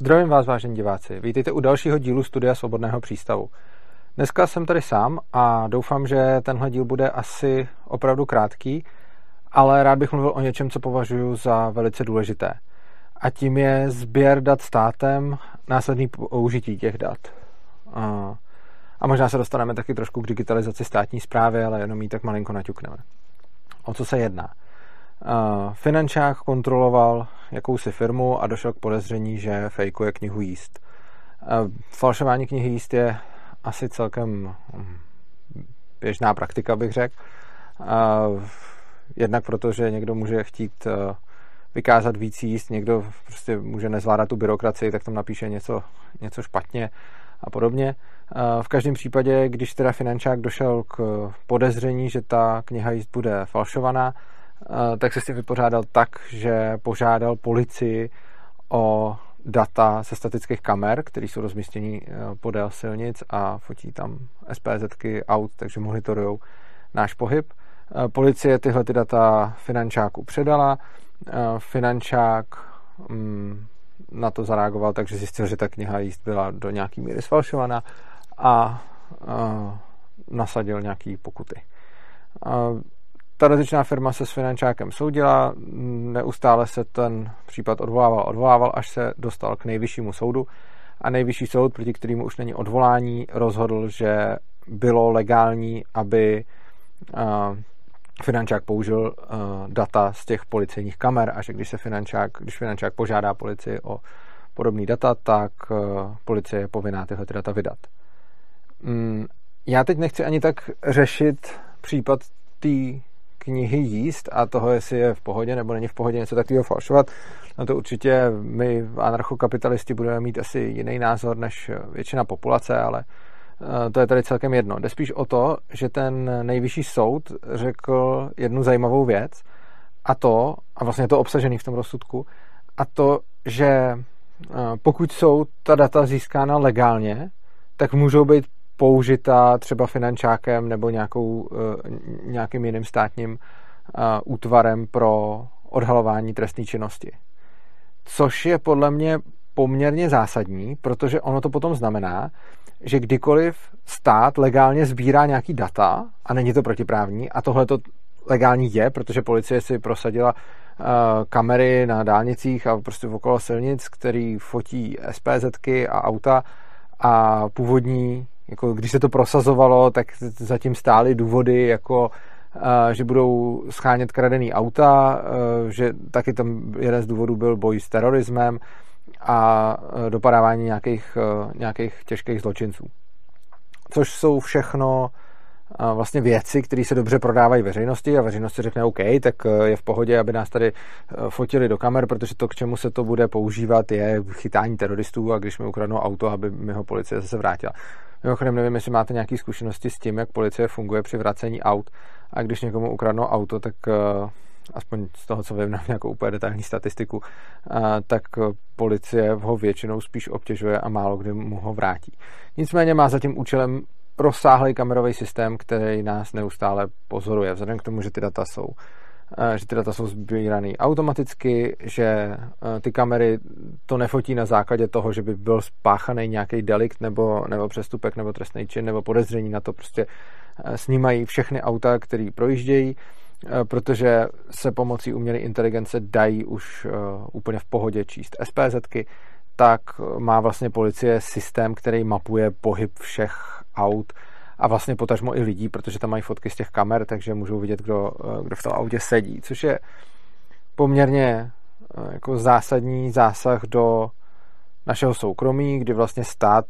Zdravím vás, vážení diváci. Vítejte u dalšího dílu Studia Svobodného přístavu. Dneska jsem tady sám a doufám, že tenhle díl bude asi opravdu krátký, ale rád bych mluvil o něčem, co považuji za velice důležité. A tím je sběr dat státem, následný použití těch dat. A možná se dostaneme taky trošku k digitalizaci státní zprávy, ale jenom jí tak malinko naťukneme. O co se jedná? Finančák kontroloval jakousi firmu a došel k podezření, že fejkuje knihu jíst. Falšování knihy jíst je asi celkem hm, běžná praktika, bych řekl. Jednak proto, že někdo může chtít e, vykázat víc jíst, někdo prostě může nezvládat tu byrokracii, tak tam napíše něco, něco špatně a podobně. V každém případě, když teda finančák došel k podezření, že ta kniha jíst bude falšovaná, tak se s tím vypořádal tak, že požádal policii o data ze statických kamer, které jsou rozmístěny e, podél silnic a fotí tam SPZky aut, takže monitorují náš pohyb. E, policie tyhle ty data finančáku předala. Finančák mm, na to zareagoval, takže zjistil, že ta kniha jíst byla do nějaký míry sfalšovaná a nasadil nějaký pokuty. Ta dotyčná firma se s finančákem soudila, neustále se ten případ odvolával, odvolával, až se dostal k nejvyššímu soudu a nejvyšší soud, proti kterému už není odvolání, rozhodl, že bylo legální, aby finančák použil data z těch policejních kamer a že když se finančák, když finančák požádá policii o podobný data, tak policie je povinná tyhle data vydat. Mm, já teď nechci ani tak řešit případ té knihy jíst a toho, jestli je v pohodě nebo není v pohodě něco takového falšovat, no to určitě my anarchokapitalisti budeme mít asi jiný názor než většina populace, ale eh, to je tady celkem jedno. Jde spíš o to, že ten nejvyšší soud řekl jednu zajímavou věc a to, a vlastně je to obsažený v tom rozsudku, a to, že eh, pokud jsou ta data získána legálně, tak můžou být použita třeba finančákem nebo nějakou, eh, nějakým jiným státním eh, útvarem pro odhalování trestné činnosti. Což je podle mě poměrně zásadní, protože ono to potom znamená, že kdykoliv stát legálně sbírá nějaký data a není to protiprávní a tohle to legální je, protože policie si prosadila uh, kamery na dálnicích a prostě okolo silnic, který fotí SPZky a auta a původní jako když se to prosazovalo, tak zatím stály důvody, jako že budou schánět kradený auta, že taky tam jeden z důvodů byl boj s terorismem a dopadávání nějakých, nějakých těžkých zločinců. Což jsou všechno vlastně věci, které se dobře prodávají veřejnosti a veřejnost si řekne OK, tak je v pohodě, aby nás tady fotili do kamer, protože to, k čemu se to bude používat, je chytání teroristů a když mi ukradnou auto, aby mi ho policie zase vrátila. Mimochodem nevím, jestli máte nějaké zkušenosti s tím, jak policie funguje při vracení aut a když někomu ukradnou auto, tak uh, aspoň z toho, co vím, na nějakou úplně detailní statistiku, uh, tak policie ho většinou spíš obtěžuje a málo kdy mu ho vrátí. Nicméně má za tím účelem rozsáhlý kamerový systém, který nás neustále pozoruje, vzhledem k tomu, že ty data jsou Eh, že ty data jsou sbírané automaticky, že eh, ty kamery to nefotí na základě toho, že by byl spáchaný nějaký delikt nebo, nebo přestupek nebo trestný čin nebo podezření na to prostě eh, snímají všechny auta, které projíždějí, protože se pomocí umělé inteligence dají už úplně v pohodě číst SPZky, tak má vlastně policie systém, který mapuje pohyb všech aut a vlastně potažmo i lidí, protože tam mají fotky z těch kamer, takže můžou vidět, kdo, eh, kdo v tom autě sedí, což je poměrně eh, jako zásadní zásah do našeho soukromí, kdy vlastně stát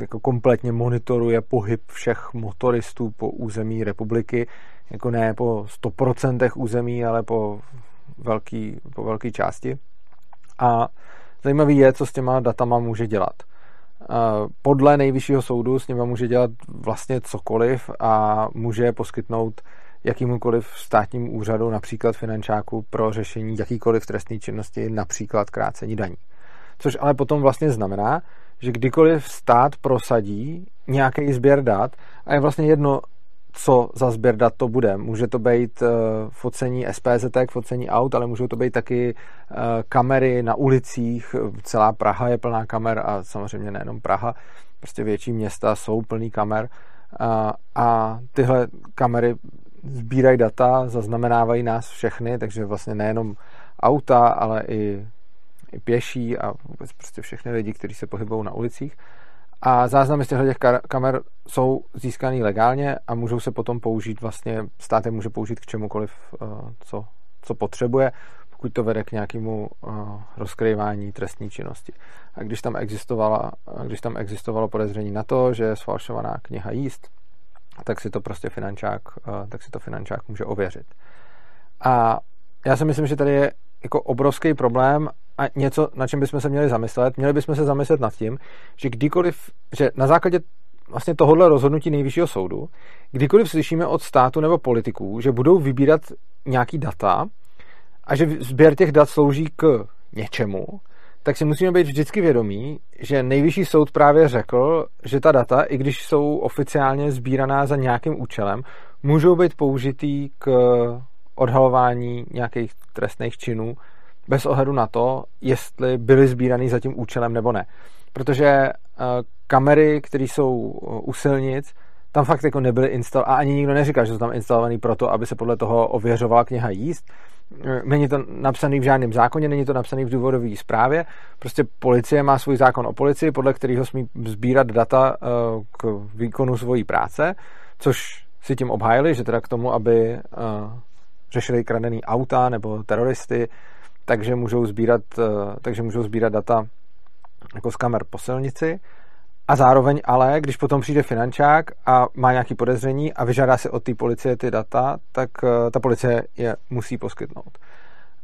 jako kompletně monitoruje pohyb všech motoristů po území republiky, jako ne po 100% území, ale po velký, po velké části. A zajímavý je, co s těma datama může dělat podle nejvyššího soudu s nimi může dělat vlastně cokoliv a může poskytnout jakýmukoliv státním úřadu, například finančáku, pro řešení jakýkoliv trestné činnosti, například krácení daní. Což ale potom vlastně znamená, že kdykoliv stát prosadí nějaký sběr dat a je vlastně jedno, co za sběr dat to bude. Může to být uh, focení SPZ, focení aut, ale můžou to být taky uh, kamery na ulicích. Celá Praha je plná kamer a samozřejmě nejenom Praha, prostě větší města jsou plný kamer. Uh, a tyhle kamery sbírají data, zaznamenávají nás všechny, takže vlastně nejenom auta, ale i, i pěší a vůbec prostě všechny lidi, kteří se pohybují na ulicích. A záznamy z těchto těch kamer jsou získané legálně a můžou se potom použít vlastně, stát je může použít k čemukoliv, eh, co, co potřebuje, pokud to vede k nějakému uh, rozkrývání trestní činnosti. A když tam, když tam existovalo podezření na to, že je sfalšovaná kniha jíst, tak si to prostě finančák, uh, tak si to finančák může ověřit. A já si myslím, že tady je jako obrovský problém a něco, na čem bychom se měli zamyslet. Měli bychom se zamyslet nad tím, že kdykoliv, že na základě vlastně tohohle rozhodnutí nejvyššího soudu, kdykoliv slyšíme od státu nebo politiků, že budou vybírat nějaký data a že sběr těch dat slouží k něčemu, tak si musíme být vždycky vědomí, že nejvyšší soud právě řekl, že ta data, i když jsou oficiálně sbíraná za nějakým účelem, můžou být použitý k odhalování nějakých trestných činů bez ohledu na to, jestli byly sbíraný za tím účelem nebo ne. Protože eh, kamery, které jsou eh, u silnic, tam fakt jako nebyly instalované, a ani nikdo neříká, že jsou tam instalovaný proto, aby se podle toho ověřovala kniha jíst. Eh, není to napsaný v žádném zákoně, není to napsaný v důvodové zprávě. Prostě policie má svůj zákon o policii, podle kterého smí sbírat data k výkonu svojí práce, což si tím obhájili, že teda k tomu, aby řešili kradený auta nebo teroristy, takže můžou sbírat, eh, takže můžou sbírat data jako z kamer po silnici. A zároveň ale, když potom přijde finančák a má nějaký podezření a vyžádá si od té policie ty data, tak eh, ta policie je musí poskytnout.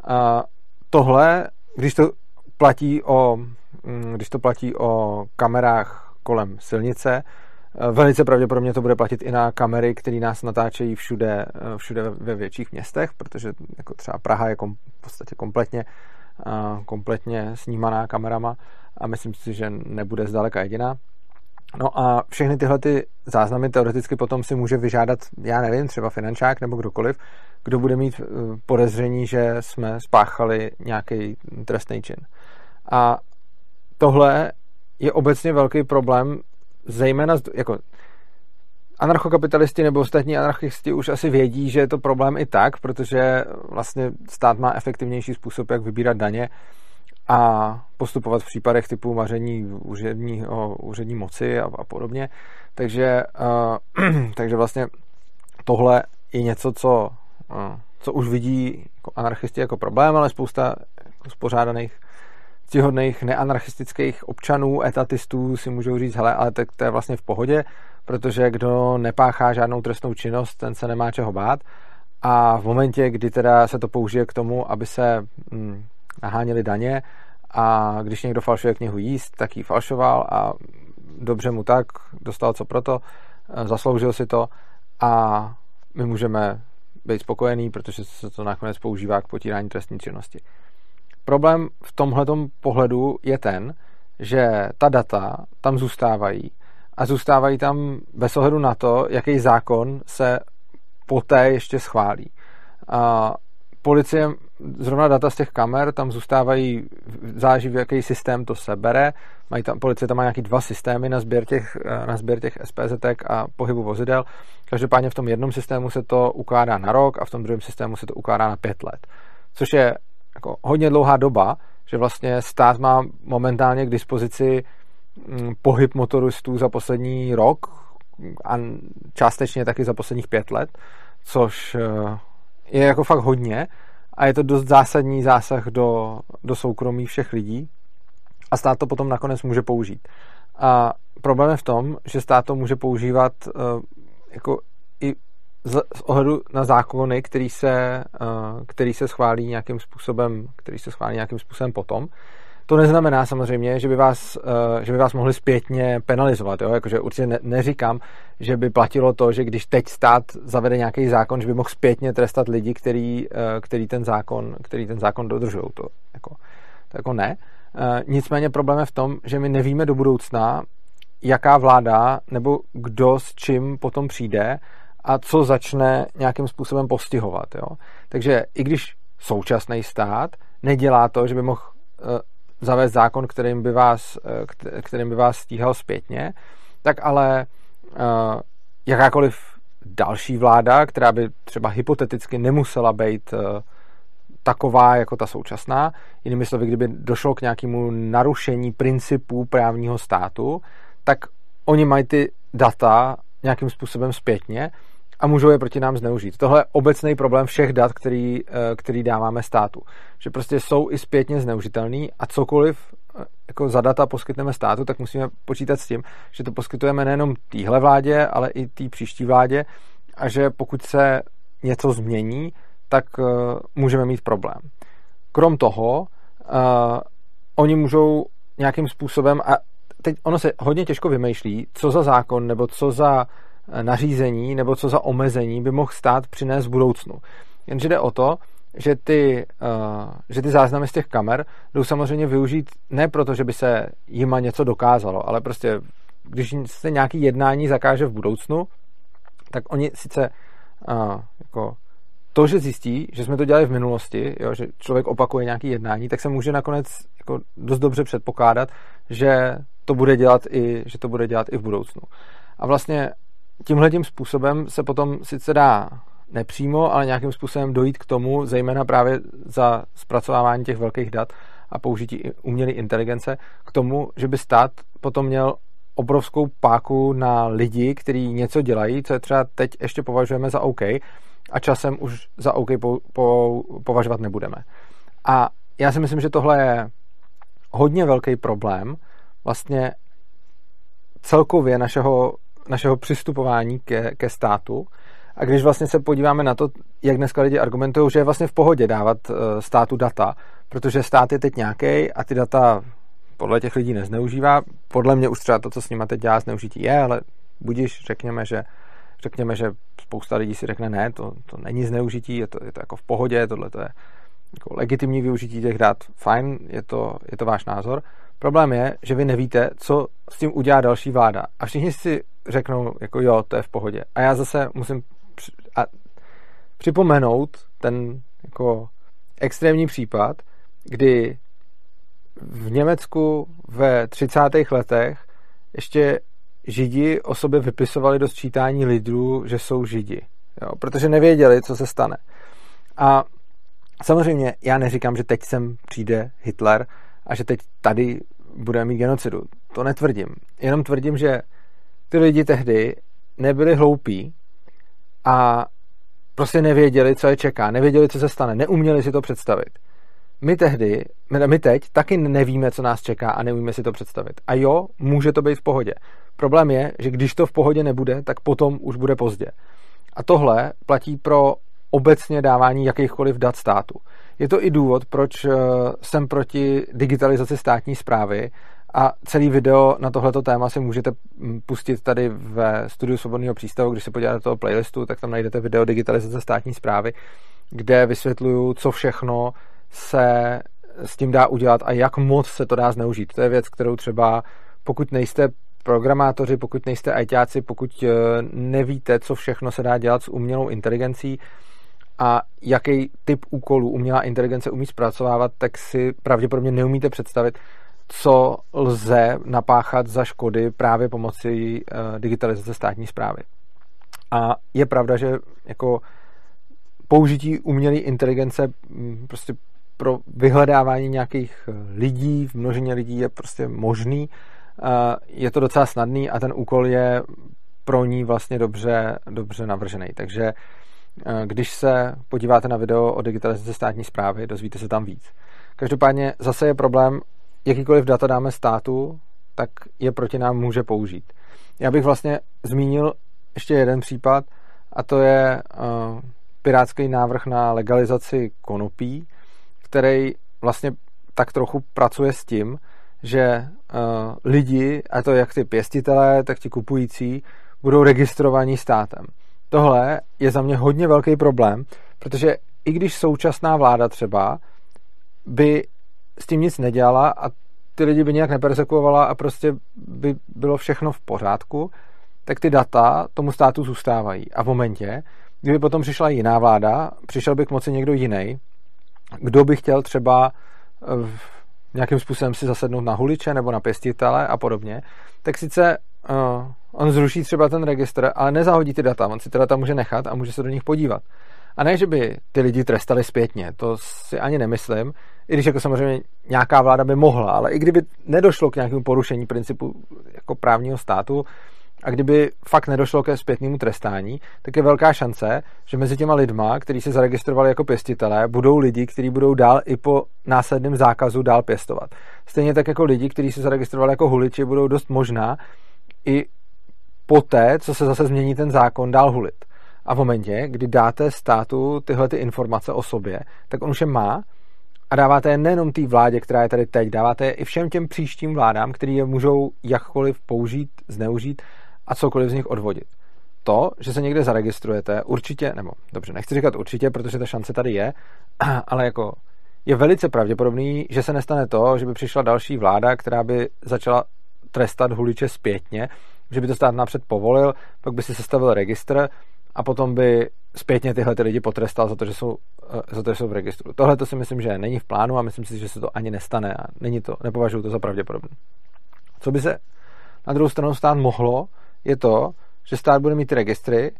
A tohle, když to platí o, mm, když to platí o kamerách kolem silnice, velice pravděpodobně to bude platit i na kamery, které nás natáčejí všude, eh, všude ve větších městech, protože jako třeba Praha je kom, v podstatě kompletně, eh, kompletně snímaná kamerama a myslím si, že nebude zdaleka jediná. No a všechny tyhle ty záznamy teoreticky potom si může vyžádat, já nevím, třeba finančák nebo kdokoliv, kdo bude mít podezření, že jsme spáchali nějaký trestný čin. A tohle je obecně velký problém zejména jako anarchokapitalisti nebo ostatní anarchisti už asi vědí, že je to problém i tak, protože vlastně stát má efektivnější způsob, jak vybírat daně a postupovat v případech typu maření úřední, o, úřední moci a, a podobně. Takže, uh, takže vlastně tohle je něco, co, uh, co už vidí jako anarchisti jako problém, ale spousta jako spořádaných ctihodných neanarchistických občanů, etatistů si můžou říct, hele, ale tak to je vlastně v pohodě, protože kdo nepáchá žádnou trestnou činnost, ten se nemá čeho bát. A v momentě, kdy teda se to použije k tomu, aby se hm, naháněli daně a když někdo falšuje knihu jíst, tak ji falšoval a dobře mu tak, dostal co proto, eh, zasloužil si to a my můžeme být spokojení, protože se to nakonec používá k potírání trestní činnosti. Problém v tomhle pohledu je ten, že ta data tam zůstávají a zůstávají tam bez ohledu na to, jaký zákon se poté ještě schválí. A policie, zrovna data z těch kamer, tam zůstávají, záleží v jaký systém to sebere. Mají tam, policie tam má nějaký dva systémy na sběr těch, na sběr těch SPZ a pohybu vozidel. Každopádně v tom jednom systému se to ukládá na rok a v tom druhém systému se to ukládá na pět let. Což je jako hodně dlouhá doba, že vlastně stát má momentálně k dispozici mm, pohyb motoristů za poslední rok a částečně taky za posledních pět let, což eh, je jako fakt hodně a je to dost zásadní zásah do, do soukromí všech lidí a stát to potom nakonec může použít. A problém je v tom, že stát to může používat uh, jako i z, ohledu na zákony, který se, uh, který se schválí nějakým způsobem, který se schválí nějakým způsobem potom. To neznamená samozřejmě, že by vás, uh, že by vás mohli zpětně penalizovat. Jo? Jakože určitě ne, neříkám, že by platilo to, že když teď stát zavede nějaký zákon, že by mohl zpětně trestat lidi, který, uh, který, ten, zákon, který ten zákon dodržují. To jako, to jako ne. Nicméně problém je v tom, že my nevíme do budoucna, jaká vláda nebo kdo s čím potom přijde a co začne nějakým způsobem postihovat. Jo? Takže i když současný stát nedělá to, že by mohl uh, zavést zákon, kterým by vás, uh, kterým by vás stíhal zpětně, tak ale uh, jakákoliv další vláda, která by třeba hypoteticky nemusela být taková jako ta současná, jinými slovy, kdyby došlo k nějakému narušení principů právního státu, tak oni mají ty data nějakým způsobem zpětně a můžou je proti nám zneužít. Tohle je obecný problém všech dat, který, eh, který dáváme státu. Že prostě jsou i zpětně zneužitelný a cokoliv eh, jako za data poskytneme státu, tak musíme počítat s tím, že to poskytujeme nejenom téhle vládě, ale i té příští vládě a že pokud se něco změní, tak uh, můžeme mít problém. Krom toho, uh, oni můžou nějakým způsobem, a teď ono se hodně těžko vymýšlí, co za zákon nebo co za nařízení nebo co za omezení by mohl stát přinést v budoucnu. Jenže jde o to, že ty, uh, že ty záznamy z těch kamer jdou samozřejmě využít ne proto, že by se jima něco dokázalo, ale prostě když se nějaký jednání zakáže v budoucnu, tak oni sice uh, jako to, že zjistí, že jsme to dělali v minulosti, jo, že člověk opakuje nějaké jednání, tak se může nakonec jako dost dobře předpokládat, že to bude dělat i, že to bude dělat i v budoucnu. A vlastně tímhle tím způsobem se potom sice dá nepřímo, ale nějakým způsobem dojít k tomu, zejména právě za zpracovávání těch velkých dat a použití umělé inteligence, k tomu, že by stát potom měl obrovskou páku na lidi, kteří něco dělají, co je třeba teď ještě považujeme za OK, a časem už za OK po, po, považovat nebudeme. A já si myslím, že tohle je hodně velký problém vlastně celkově našeho, našeho přistupování ke, ke státu. A když vlastně se podíváme na to, jak dneska lidi argumentují, že je vlastně v pohodě dávat eh, státu data, protože stát je teď nějaký a ty data podle těch lidí nezneužívá. Podle mě už třeba to, co s nimi teď dělá, zneužití je, ale budíš, řekněme, že řekněme, že spousta lidí si řekne, ne, to, to není zneužití, je to, je to jako v pohodě, tohle to je jako legitimní využití těch dat, fajn, je to, je to váš názor. Problém je, že vy nevíte, co s tím udělá další vláda. A všichni si řeknou, jako jo, to je v pohodě. A já zase musím při, a připomenout ten jako extrémní případ, kdy v Německu ve 30. letech ještě Židi o sobě vypisovali do sčítání lidů, že jsou Židi, jo, protože nevěděli, co se stane. A samozřejmě já neříkám, že teď sem přijde Hitler a že teď tady bude mít genocidu. To netvrdím. Jenom tvrdím, že ty lidi tehdy nebyli hloupí a prostě nevěděli, co je čeká, nevěděli, co se stane, neuměli si to představit. My tehdy, my teď taky nevíme, co nás čeká a neumíme si to představit. A jo, může to být v pohodě. Problém je, že když to v pohodě nebude, tak potom už bude pozdě. A tohle platí pro obecně dávání jakýchkoliv dat státu. Je to i důvod, proč eh, jsem proti digitalizaci státní zprávy a celý video na tohleto téma si můžete mm, pustit tady ve studiu Svobodného přístavu, když se podíváte do toho playlistu, tak tam najdete video digitalizace státní zprávy, kde vysvětluju, co všechno se s tím dá udělat a jak moc se to dá zneužít. To je věc, kterou třeba pokud nejste programátoři, pokud nejste ajťáci, pokud eh, nevíte, co všechno se dá dělat s umělou inteligencí a jaký typ úkolů umělá inteligence umí zpracovávat, tak si pravděpodobně neumíte představit, co lze napáchat za škody právě pomocí eh, digitalizace státní zprávy. A je pravda, že jako použití umělé inteligence hm, prostě pro vyhledávání nějakých eh, lidí, v množině lidí je prostě možný. Je to docela snadný a ten úkol je pro ní vlastně dobře, dobře navržený. Takže eh, když se podíváte na video o digitalizaci státní zprávy, dozvíte se tam víc. Každopádně zase je problém, jakýkoliv data dáme státu, tak je proti nám může použít. Já bych vlastně zmínil ještě jeden případ, a to je uh, pirátský návrh na legalizaci konopí, který vlastně tak trochu pracuje s tím, že uh, lidi, a to jak ty pěstitelé, tak ti kupující, budou registrovaní státem. Tohle je za mě hodně velký problém, protože i když současná vláda třeba by s tím nic nedělala a ty lidi by nějak nepersekuovala a prostě by bylo všechno v pořádku, tak ty data tomu státu zůstávají. A v momentě, kdyby potom přišla jiná vláda, přišel by k moci někdo jiný, kdo by chtěl třeba eh, nějakým způsobem si zasednout na huliče nebo na pěstitele a podobně, tak sice uh, on zruší třeba ten registr, ale nezahodí ty data, on si ty data může nechat a může se do nich podívat. A ne, že by ty lidi trestali zpětně, to si ani nemyslím, i když jako samozřejmě nějaká vláda by mohla, ale i kdyby nedošlo k nějakému porušení principu jako právního státu, a kdyby fakt nedošlo ke zpětnému trestání, tak je velká šance, že mezi těma lidma, kteří se zaregistrovali jako pěstitelé, budou lidi, kteří budou dál i po následném zákazu dál pěstovat. Stejně tak jako lidi, kteří se zaregistrovali jako huliči, budou dost možná i poté, co se zase změní ten zákon, dál hulit. A v momentě, kdy dáte státu tyhle ty informace o sobě, tak on už je má a dáváte je nejenom té vládě, která je tady teď, dáváte je i všem těm příštím vládám, který je můžou jakkoliv použít, zneužít a cokoliv z nich odvodit. To, že se někde zaregistrujete, určitě, nebo dobře, nechci říkat určitě, protože ta šance tady je, ale jako je velice pravděpodobný, že se nestane to, že by přišla další vláda, která by začala trestat huliče zpětně, že by to stát napřed povolil, pak by si sestavil registr a potom by zpětně tyhle ty lidi potrestal za to, že jsou, eh, za to, že jsou v registru. Tohle to si myslím, že není v plánu a myslím si, že se to ani nestane a není to, nepovažuji to za pravděpodobné. Co by se na druhou stranu stát mohlo, je to, že stát bude mít registry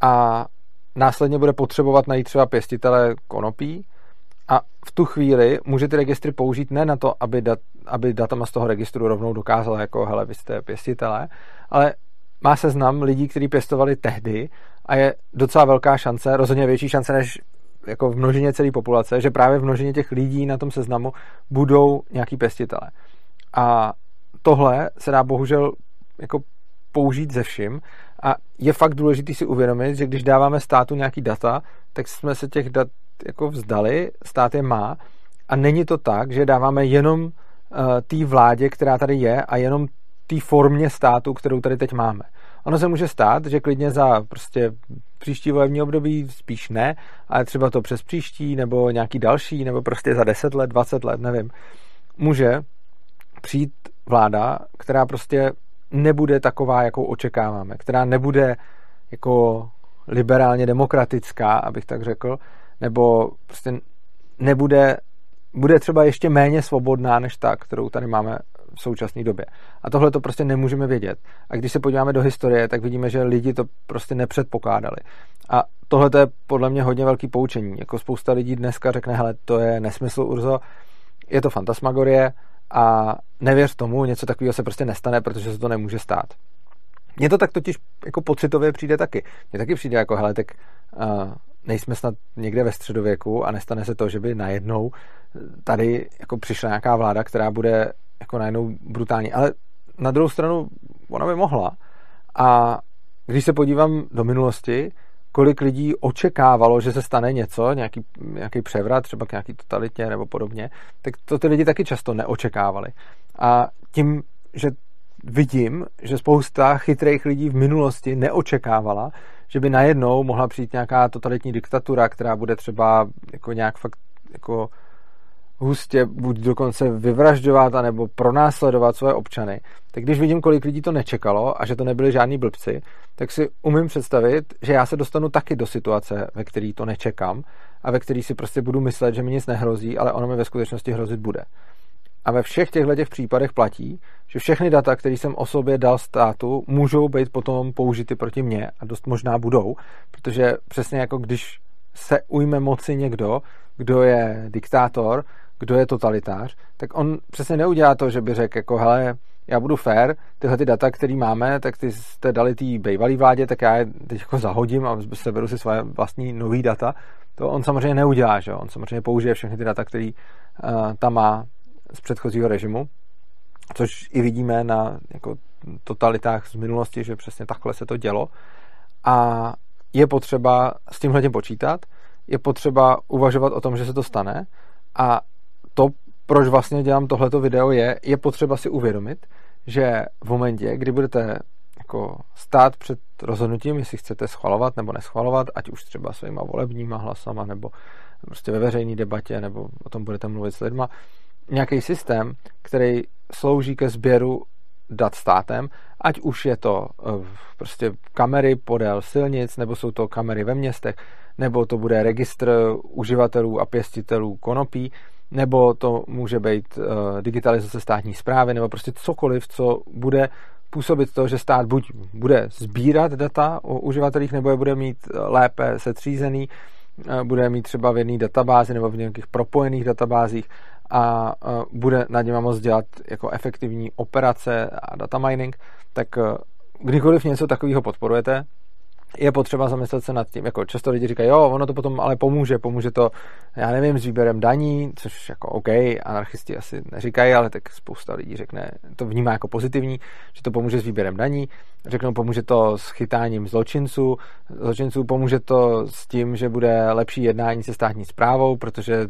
a následně bude potřebovat najít třeba pěstitele konopí a v tu chvíli může ty registry použít ne na to, aby, dat, aby datama z toho registru rovnou dokázala, jako hele, vy jste pěstitele, ale má seznam lidí, kteří pěstovali tehdy a je docela velká šance, rozhodně větší šance než jako v množině celé populace, že právě v množině těch lidí na tom seznamu budou nějaký pěstitele. A tohle se dá bohužel jako použít ze vším a je fakt důležité si uvědomit, že když dáváme státu nějaký data, tak jsme se těch dat jako vzdali, stát je má a není to tak, že dáváme jenom uh, té vládě, která tady je a jenom té formě státu, kterou tady teď máme. Ono se může stát, že klidně za prostě příští volební období spíš ne, ale třeba to přes příští nebo nějaký další, nebo prostě za 10 let, 20 let, nevím. Může přijít vláda, která prostě nebude taková, jakou očekáváme, která nebude jako liberálně demokratická, abych tak řekl, nebo prostě nebude, bude třeba ještě méně svobodná než ta, kterou tady máme v současné době. A tohle to prostě nemůžeme vědět. A když se podíváme do historie, tak vidíme, že lidi to prostě nepředpokládali. A tohle to je podle mě hodně velký poučení. Jako spousta lidí dneska řekne, hele, to je nesmysl, Urzo, je to fantasmagorie, a nevěř tomu, něco takového se prostě nestane, protože se to nemůže stát. Mně to tak totiž jako pocitově přijde taky. Mně taky přijde jako, hele, tak uh, nejsme snad někde ve středověku a nestane se to, že by najednou tady jako přišla nějaká vláda, která bude jako najednou brutální. Ale na druhou stranu ona by mohla. A když se podívám do minulosti, kolik lidí očekávalo, že se stane něco, nějaký, nějaký převrat, třeba k nějaký totalitě nebo podobně, tak to ty lidi taky často neočekávali. A tím, že vidím, že spousta chytrých lidí v minulosti neočekávala, že by najednou mohla přijít nějaká totalitní diktatura, která bude třeba jako nějak fakt jako hustě buď dokonce vyvražďovat, anebo pronásledovat svoje občany, tak když vidím, kolik lidí to nečekalo a že to nebyli žádní blbci, tak si umím představit, že já se dostanu taky do situace, ve který to nečekám a ve který si prostě budu myslet, že mi nic nehrozí, ale ono mi ve skutečnosti hrozit bude. A ve všech těchto těch případech platí, že všechny data, které jsem o sobě dal státu, můžou být potom použity proti mně a dost možná budou, protože přesně jako když se ujme moci někdo, kdo je diktátor, kdo je totalitář, tak on přesně neudělá to, že by řekl jako hele, já budu fair, tyhle ty data, které máme, tak ty jste dali té bývalé vládě, tak já je teď jako zahodím a seberu si své vlastní nový data. To on samozřejmě neudělá, že on samozřejmě použije všechny ty data, které uh, tam má z předchozího režimu, což i vidíme na jako, totalitách z minulosti, že přesně takhle se to dělo. A je potřeba s tímhle počítat, je potřeba uvažovat o tom, že se to stane a to, proč vlastně dělám tohleto video, je, je potřeba si uvědomit, že v momentě, kdy budete jako stát před rozhodnutím, jestli chcete schvalovat nebo neschvalovat, ať už třeba svýma volebníma hlasama, nebo prostě ve veřejné debatě, nebo o tom budete mluvit s lidma, nějaký systém, který slouží ke sběru dat státem, ať už je to uh, prostě kamery podél silnic, nebo jsou to kamery ve městech, nebo to bude registr uživatelů a pěstitelů konopí, nebo to může být uh, digitalizace státní zprávy, nebo prostě cokoliv, co bude působit to, že stát buď bude sbírat data o uživatelích, nebo je bude mít lépe setřízený, bude mít třeba v jedné databázi nebo v nějakých propojených databázích a bude nad něma moct dělat jako efektivní operace a data mining, tak kdykoliv něco takového podporujete, je potřeba zamyslet se nad tím, jako často lidi říkají, jo, ono to potom ale pomůže, pomůže to, já nevím, s výběrem daní, což jako OK, anarchisti asi neříkají, ale tak spousta lidí řekne, to vnímá jako pozitivní, že to pomůže s výběrem daní, řeknou, pomůže to s chytáním zločinců, zločinců pomůže to s tím, že bude lepší jednání se státní zprávou, protože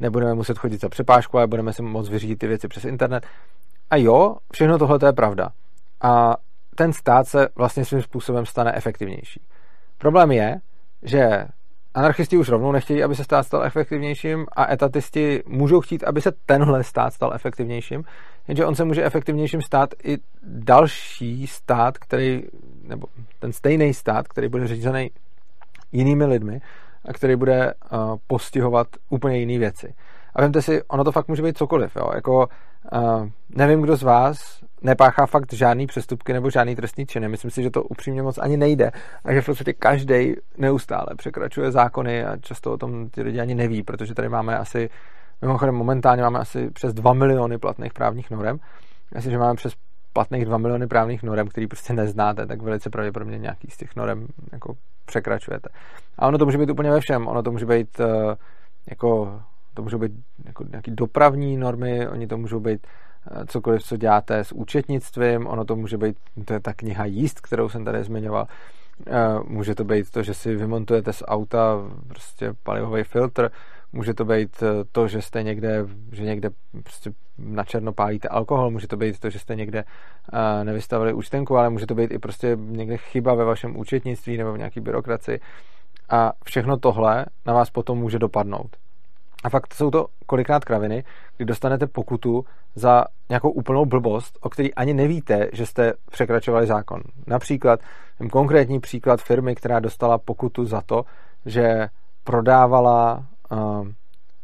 nebudeme muset chodit za přepážku, ale budeme si moct vyřídit ty věci přes internet. A jo, všechno tohle je pravda. A ten stát se vlastně svým způsobem stane efektivnější. Problém je, že anarchisti už rovnou nechtějí, aby se stát stal efektivnějším a etatisti můžou chtít, aby se tenhle stát stal efektivnějším, jenže on se může efektivnějším stát i další stát, který, nebo ten stejný stát, který bude řízený jinými lidmi a který bude uh, postihovat úplně jiné věci. A vemte si, ono to fakt může být cokoliv. Jo? Jako, uh, nevím, kdo z vás nepáchá fakt žádný přestupky nebo žádný trestný čin. Myslím si, že to upřímně moc ani nejde. A že v podstatě každý neustále překračuje zákony a často o tom ty lidi ani neví, protože tady máme asi, mimochodem momentálně máme asi přes 2 miliony platných právních norem. Myslím, že máme přes platných 2 miliony právních norem, který prostě neznáte, tak velice pravděpodobně nějaký z těch norem jako překračujete. A ono to může být úplně ve všem. Ono to může být uh, jako to můžou být jako nějaké dopravní normy, oni to můžou být eh, cokoliv, co děláte s účetnictvím, ono to může být, to je ta kniha jíst, kterou jsem tady zmiňoval, eh, může to být to, že si vymontujete z auta prostě palivový filtr, může to být eh, to, že jste někde, že někde prostě na černo pálíte alkohol, může to být to, že jste někde nevystavili účtenku, ale může to být i prostě někde chyba ve vašem účetnictví nebo v nějaký byrokracii. A všechno tohle na vás potom může dopadnout. A fakt jsou to kolikrát kraviny, kdy dostanete pokutu za nějakou úplnou blbost, o který ani nevíte, že jste překračovali zákon. Například, konkrétní příklad firmy, která dostala pokutu za to, že prodávala uh,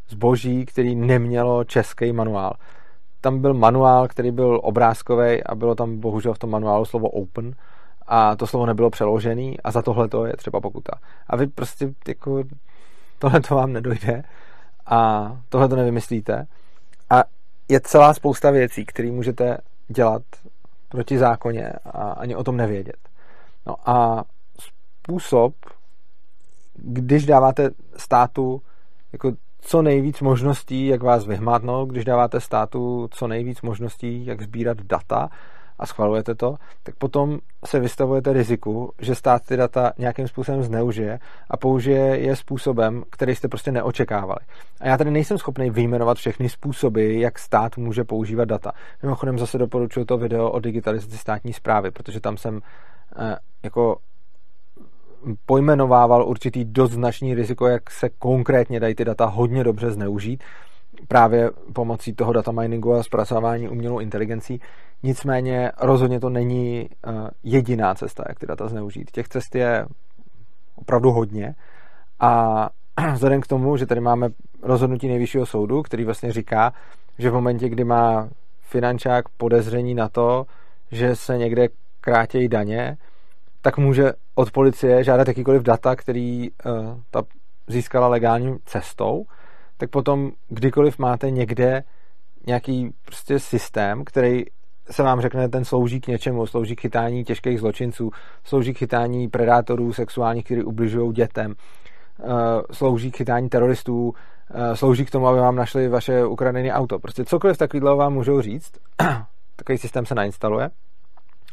zboží, který nemělo český manuál. Tam byl manuál, který byl obrázkový a bylo tam bohužel v tom manuálu slovo open a to slovo nebylo přeložený a za tohle to je třeba pokuta. A vy prostě jako tohle to vám nedojde a tohle to nevymyslíte. A je celá spousta věcí, které můžete dělat proti zákoně a ani o tom nevědět. No a způsob, když dáváte státu jako co nejvíc možností, jak vás vyhmatnout, když dáváte státu co nejvíc možností, jak sbírat data, a schvalujete to, tak potom se vystavujete riziku, že stát ty data nějakým způsobem zneužije a použije je způsobem, který jste prostě neočekávali. A já tady nejsem schopný vyjmenovat všechny způsoby, jak stát může používat data. Mimochodem zase doporučuji to video o digitalizaci státní zprávy, protože tam jsem eh, jako pojmenovával určitý dost značný riziko, jak se konkrétně dají ty data hodně dobře zneužít právě pomocí toho data miningu a zpracování umělou inteligencí. Nicméně rozhodně to není uh, jediná cesta, jak ty data zneužít. Těch cest je opravdu hodně a vzhledem k tomu, že tady máme rozhodnutí nejvyššího soudu, který vlastně říká, že v momentě, kdy má finančák podezření na to, že se někde krátějí daně, tak může od policie žádat jakýkoliv data, který uh, ta získala legálním cestou tak potom kdykoliv máte někde nějaký prostě systém, který se vám řekne, ten slouží k něčemu, slouží k chytání těžkých zločinců, slouží k chytání predátorů sexuálních, kteří ubližují dětem, eh, slouží k chytání teroristů, eh, slouží k tomu, aby vám našli vaše ukradené auto. Prostě cokoliv takového vám můžou říct, takový systém se nainstaluje,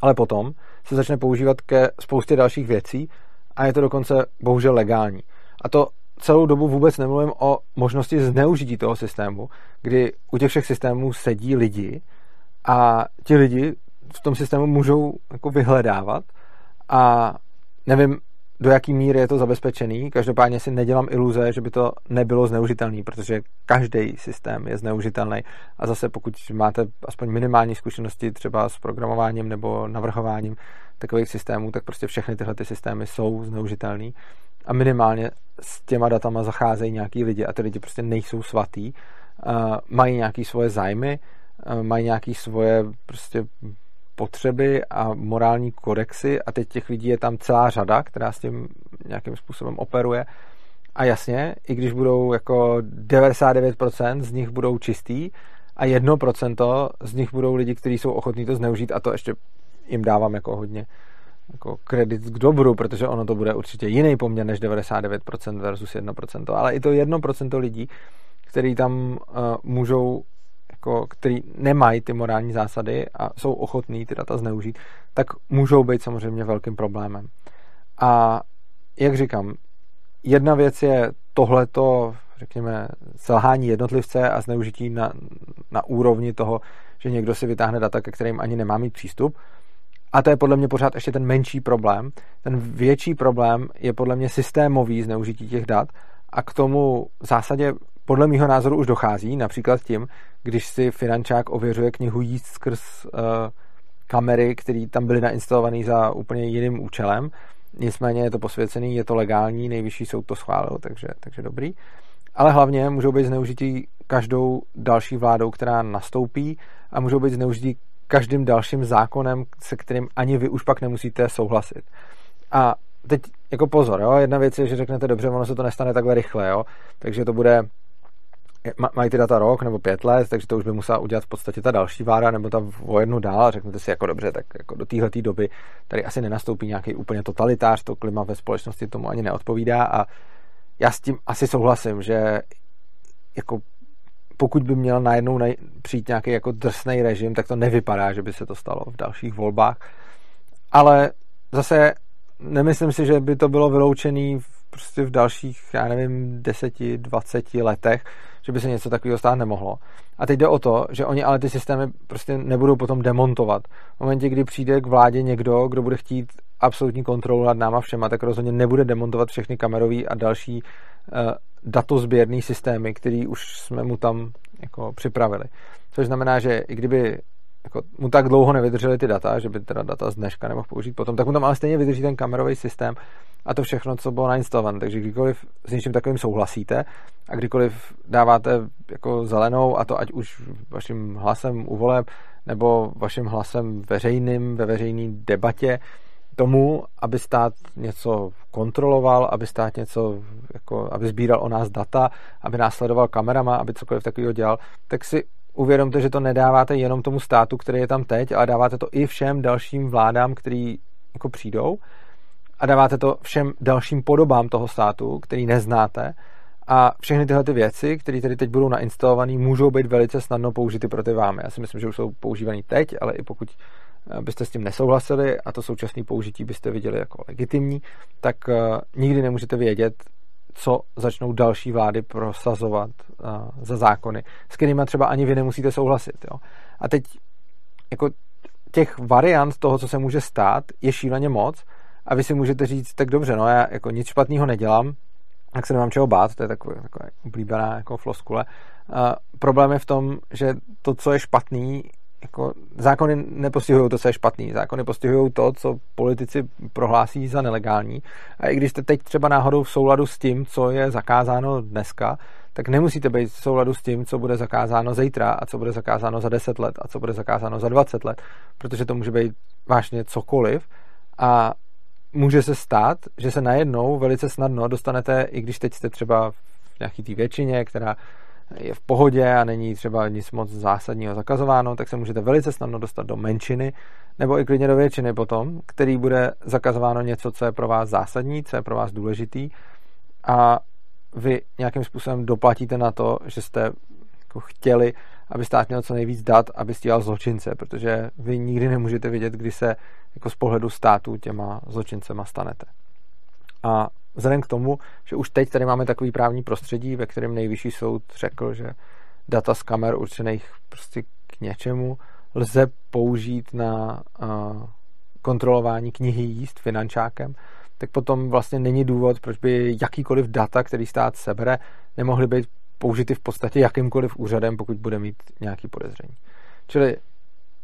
ale potom se začne používat ke spoustě dalších věcí a je to dokonce bohužel legální. A to celou dobu vůbec nemluvím o možnosti zneužití toho systému, kdy u těch všech systémů sedí lidi a ti lidi v tom systému můžou jako vyhledávat a nevím, do jaký míry je to zabezpečený. Každopádně si nedělám iluze, že by to nebylo zneužitelný, protože každý systém je zneužitelný. A zase pokud máte aspoň minimální zkušenosti třeba s programováním nebo navrhováním takových systémů, tak prostě všechny tyhle ty systémy jsou zneužitelný. A minimálně s těma datama zacházejí nějaký lidi a ty lidi prostě nejsou svatý. Mají nějaké svoje zájmy, mají nějaké svoje prostě potřeby a morální kodexy a teď těch lidí je tam celá řada, která s tím nějakým způsobem operuje. A jasně, i když budou jako 99% z nich budou čistý a 1% z nich budou lidi, kteří jsou ochotní to zneužít a to ještě jim dávám jako hodně jako kredit k dobru, protože ono to bude určitě jiný poměr než 99% versus 1%, ale i to 1% lidí, který tam uh, můžou jako, který nemají ty morální zásady a jsou ochotní ty data zneužít, tak můžou být samozřejmě velkým problémem. A jak říkám, jedna věc je tohleto, řekněme, selhání jednotlivce a zneužití na, na úrovni toho, že někdo si vytáhne data, ke kterým ani nemá mít přístup. A to je podle mě pořád ještě ten menší problém. Ten větší problém je podle mě systémový zneužití těch dat a k tomu v zásadě podle mého názoru už dochází, například tím, když si finančák ověřuje knihu jíst skrz uh, kamery, které tam byly nainstalované za úplně jiným účelem. Nicméně je to posvěcený, je to legální, nejvyšší soud to schválil, takže, takže dobrý. Ale hlavně můžou být zneužití každou další vládou, která nastoupí a můžou být zneužití každým dalším zákonem, se kterým ani vy už pak nemusíte souhlasit. A teď jako pozor, jo, jedna věc je, že řeknete, dobře, ono se to nestane takhle rychle, jo, takže to bude mají ty data rok nebo pět let, takže to už by musela udělat v podstatě ta další vláda nebo ta o jednu dál řeknete si jako dobře, tak jako do téhle doby tady asi nenastoupí nějaký úplně totalitář, to klima ve společnosti tomu ani neodpovídá a já s tím asi souhlasím, že jako pokud by měl najednou přijít nějaký jako drsný režim, tak to nevypadá, že by se to stalo v dalších volbách. Ale zase nemyslím si, že by to bylo vyloučené prostě v dalších, já nevím, deseti, dvaceti letech, že by se něco takového stát nemohlo. A teď jde o to, že oni ale ty systémy prostě nebudou potom demontovat. V momentě, kdy přijde k vládě někdo, kdo bude chtít absolutní kontrolu nad náma všema, tak rozhodně nebude demontovat všechny kamerové a další uh, datozběrné systémy, který už jsme mu tam jako připravili. Což znamená, že i kdyby jako mu tak dlouho nevydržely ty data, že by teda data z dneška nemohl použít potom, tak mu tam ale stejně vydrží ten kamerový systém a to všechno, co bylo nainstalované. Takže kdykoliv s něčím takovým souhlasíte a kdykoliv dáváte jako zelenou, a to ať už vaším hlasem u voleb, nebo vaším hlasem veřejným ve veřejné debatě, tomu, aby stát něco kontroloval, aby stát něco, jako, aby sbíral o nás data, aby nás sledoval kamerama, aby cokoliv takového dělal, tak si uvědomte, že to nedáváte jenom tomu státu, který je tam teď, ale dáváte to i všem dalším vládám, který jako přijdou a dáváte to všem dalším podobám toho státu, který neznáte a všechny tyhle ty věci, které tady teď budou nainstalované, můžou být velice snadno použity pro ty. Já si myslím, že už jsou používaný teď, ale i pokud eh, byste s tím nesouhlasili a to současné použití byste viděli jako legitimní, tak uh, nikdy nemůžete vědět, co začnou další vlády prosazovat za zákony, s kterými třeba ani vy nemusíte souhlasit. Jo. A teď jako těch variant toho, co se může stát, je šíleně moc a vy si můžete říct, tak dobře, no já jako nic špatného nedělám, tak se nemám čeho bát, to je taková, taková oblíbená jako floskule. A problém je v tom, že to, co je špatný, jako zákony nepostihují to, co je špatný. Zákony postihují to, co politici prohlásí za nelegální. A i když jste teď třeba náhodou v souladu s tím, co je zakázáno dneska, tak nemusíte být v souladu s tím, co bude zakázáno zítra a co bude zakázáno za 10 let a co bude zakázáno za 20 let, protože to může být vážně cokoliv. A může se stát, že se najednou velice snadno dostanete, i když teď jste třeba v nějaký té většině, která je v pohodě a není třeba nic moc zásadního zakazováno, tak se můžete velice snadno dostat do menšiny nebo i klidně do většiny potom, který bude zakazováno něco, co je pro vás zásadní, co je pro vás důležitý. A vy nějakým způsobem doplatíte na to, že jste jako chtěli, aby stát měl co nejvíc dat, aby stíhal zločince, protože vy nikdy nemůžete vědět, kdy se jako z pohledu státu těma zločincema stanete. A vzhledem k tomu, že už teď tady máme takový právní prostředí, ve kterém nejvyšší soud řekl, že data z kamer určených prostě k něčemu lze použít na uh, kontrolování knihy jíst finančákem, tak potom vlastně není důvod, proč by jakýkoliv data, který stát sebere, nemohly být použity v podstatě jakýmkoliv úřadem, pokud bude mít nějaký podezření. Čili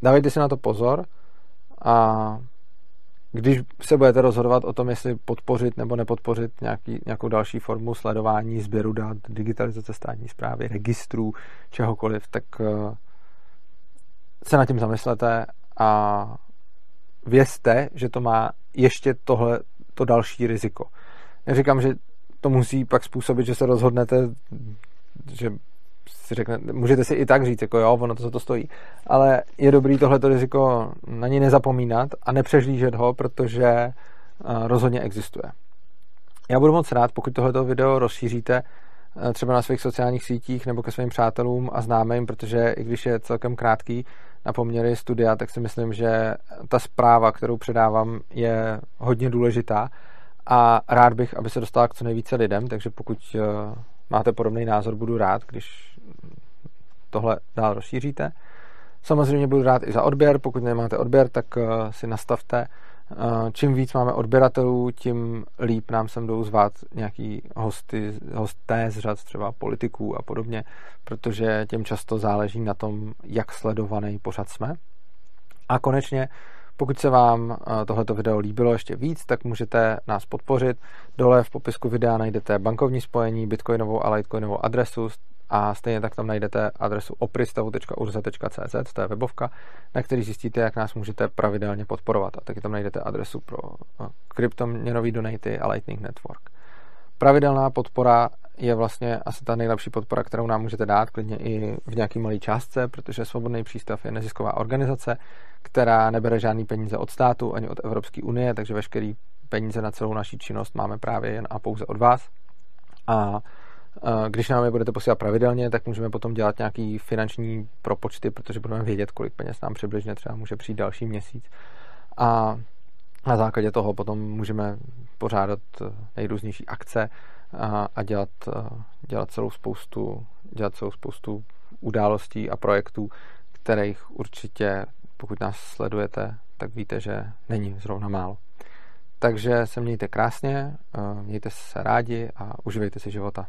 dávejte si na to pozor a když se budete rozhodovat o tom, jestli podpořit nebo nepodpořit nějaký, nějakou další formu sledování, sběru dat, digitalizace státní zprávy, registrů, čehokoliv, tak eh, se nad tím zamyslete a vězte, že to má ještě tohle, to další riziko. Neříkám, že to musí pak způsobit, že se rozhodnete, že si řekne, můžete si i tak říct, jako jo, ono to za to stojí, ale je dobrý tohleto riziko na ně nezapomínat a nepřežlížet ho, protože eh, rozhodně existuje. Já budu moc rád, pokud tohleto video rozšíříte eh, třeba na svých sociálních sítích nebo ke svým přátelům a známým, protože i když je celkem krátký na poměry studia, tak si myslím, že ta zpráva, kterou předávám, je hodně důležitá a rád bych, aby se dostala k co nejvíce lidem, takže pokud eh, máte podobný názor, budu rád, když tohle dál rozšíříte. Samozřejmě budu rád i za odběr, pokud nemáte odběr, tak eh, si nastavte. Eh, čím víc máme odběratelů, tím líp nám sem jdou zvát nějaký hosty, hosté z řad třeba politiků a podobně, protože těm často záleží na tom, jak sledovaný pořad jsme. A konečně pokud se vám eh, tohleto video líbilo ještě víc, tak můžete nás podpořit. Dole v popisku videa najdete bankovní spojení, bitcoinovou a litecoinovou adresu a stejně tak tam najdete adresu opristavu.urza.cz, to je webovka, na který zjistíte, jak nás můžete pravidelně podporovat. A taky tam najdete adresu pro eh, kryptoměnový donaty a Lightning Network. Pravidelná podpora je vlastně asi ta nejlepší podpora, kterou nám můžete dát, klidně i v nějaký malé částce, protože Svobodný přístav je nezisková organizace, která nebere žádný peníze od státu ani od Evropské unie, takže veškerý peníze na celou naší činnost máme právě jen a pouze od vás. A když nám je budete posílat pravidelně, tak můžeme potom dělat nějaký finanční propočty, protože budeme vědět, kolik peněz nám přibližně třeba může přijít další měsíc. A na základě toho potom můžeme pořádat eh, nejrůznější akce a, a dělat, eh, dělat, celou spoustu, dělat celou spoustu událostí a projektů, kterých určitě, pokud nás sledujete, tak víte, že není zrovna málo. Takže se mějte krásně, eh, mějte se rádi a uživejte si života.